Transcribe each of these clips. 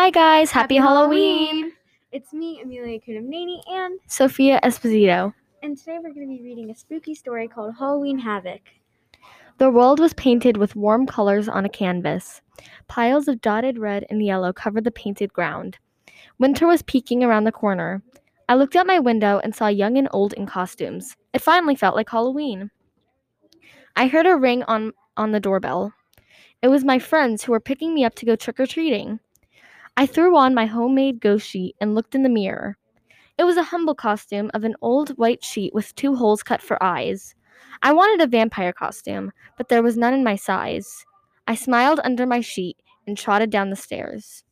Hi, guys. Happy, Halloween. It's me, Amelia Kunamneni, and Sophia Esposito. and today we're going to be reading a spooky story called Halloween Havoc. The world was painted with warm colors on a canvas. Piles of dotted red and yellow covered the painted ground. Winter was peeking around the corner. I looked out my window and saw young and old in costumes. It finally felt like Halloween. I heard a ring on, on the doorbell. It was my friends who were picking me up to go trick or treating. I threw on my homemade ghost sheet and looked in the mirror. It was a humble costume of an old white sheet with two holes cut for eyes. I wanted a vampire costume, but there was none in my size. I smiled under my sheet and trotted down the stairs.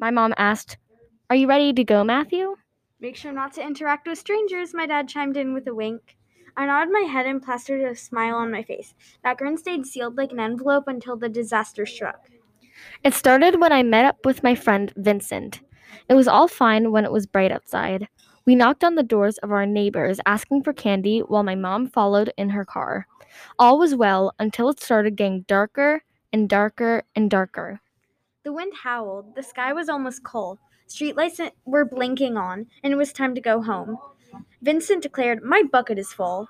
My mom asked, Are you ready to go, Matthew? Make sure not to interact with strangers, my dad chimed in with a wink. I nodded my head and plastered a smile on my face. That grin stayed sealed like an envelope until the disaster struck. It started when I met up with my friend Vincent. It was all fine when it was bright outside. We knocked on the doors of our neighbors asking for candy while my mom followed in her car. All was well until it started getting darker and darker and darker. The wind howled, the sky was almost cold, streetlights were blinking on, and it was time to go home. Vincent declared, My bucket is full.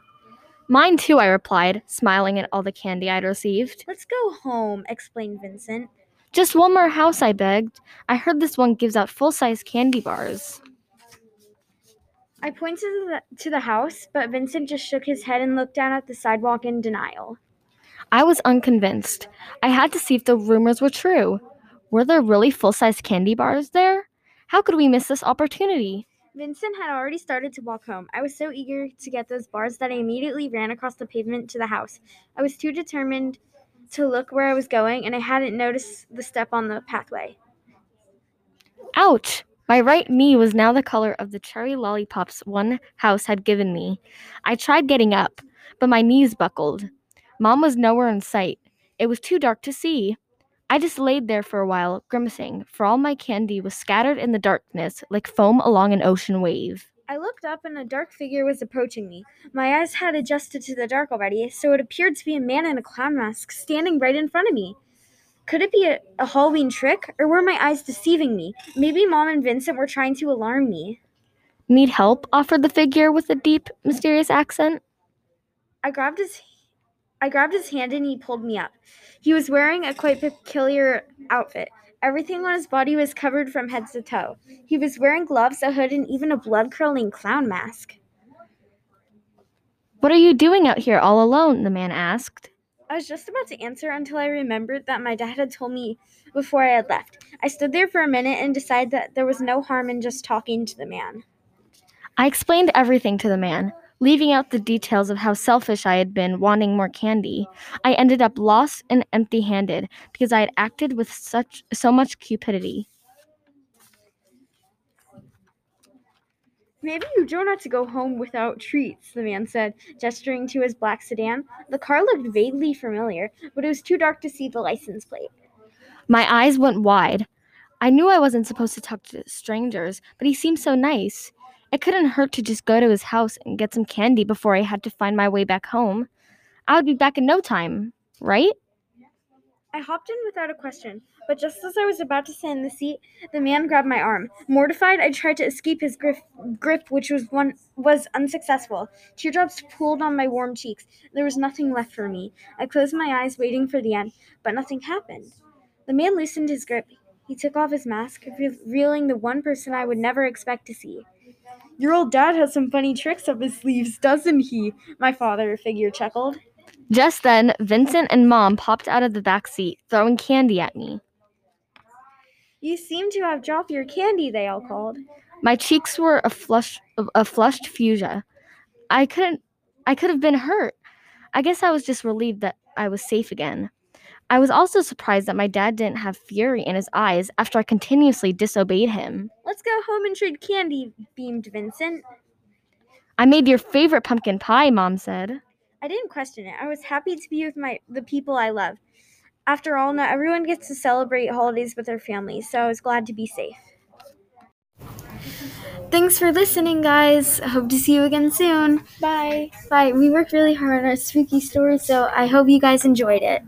Mine too, I replied, smiling at all the candy I'd received. Let's go home, explained Vincent. Just one more house, I begged. I heard this one gives out full size candy bars. I pointed to the, to the house, but Vincent just shook his head and looked down at the sidewalk in denial. I was unconvinced. I had to see if the rumors were true. Were there really full size candy bars there? How could we miss this opportunity? Vincent had already started to walk home. I was so eager to get those bars that I immediately ran across the pavement to the house. I was too determined to look where I was going, and I hadn't noticed the step on the pathway. Ouch! My right knee was now the color of the cherry lollipops one house had given me. I tried getting up, but my knees buckled. Mom was nowhere in sight. It was too dark to see. I just laid there for a while, grimacing, for all my candy was scattered in the darkness like foam along an ocean wave. Looked up and a dark figure was approaching me. My eyes had adjusted to the dark already, so it appeared to be a man in a clown mask standing right in front of me. Could it be a, a Halloween trick, or were my eyes deceiving me? Maybe Mom and Vincent were trying to alarm me. Need help? offered the figure with a deep, mysterious accent. I grabbed his I grabbed his hand and he pulled me up. He was wearing a quite peculiar outfit. Everything on his body was covered from head to toe. He was wearing gloves, a hood, and even a blood curdling clown mask. What are you doing out here all alone? the man asked. I was just about to answer until I remembered that my dad had told me before I had left. I stood there for a minute and decided that there was no harm in just talking to the man. I explained everything to the man, leaving out the details of how selfish I had been wanting more candy. I ended up lost and empty-handed because I had acted with such so much cupidity. Maybe you don't have to go home without treats, the man said, gesturing to his black sedan. The car looked vaguely familiar, but it was too dark to see the license plate. My eyes went wide. I knew I wasn't supposed to talk to strangers, but he seemed so nice. It couldn't hurt to just go to his house and get some candy before I had to find my way back home. I would be back in no time, right? I hopped in without a question, but just as I was about to sit in the seat, the man grabbed my arm. Mortified, I tried to escape his grip, grip which was one was unsuccessful. Teardrops pooled on my warm cheeks. There was nothing left for me. I closed my eyes, waiting for the end, but nothing happened. The man loosened his grip. He took off his mask, revealing the one person I would never expect to see. Your old dad has some funny tricks up his sleeves, doesn't he? My father figure chuckled. Just then, Vincent and Mom popped out of the back seat, throwing candy at me. You seem to have dropped your candy, they all called. My cheeks were a flush a flushed fuchsia. I couldn't I could have been hurt. I guess I was just relieved that I was safe again. I was also surprised that my dad didn't have fury in his eyes after I continuously disobeyed him. Let's go home and trade candy, beamed Vincent. I made your favorite pumpkin pie, Mom said. I didn't question it. I was happy to be with my the people I love. After all, not everyone gets to celebrate holidays with their families, so I was glad to be safe. Thanks for listening, guys. Hope to see you again soon. Bye. Bye. We worked really hard on our spooky story, so I hope you guys enjoyed it.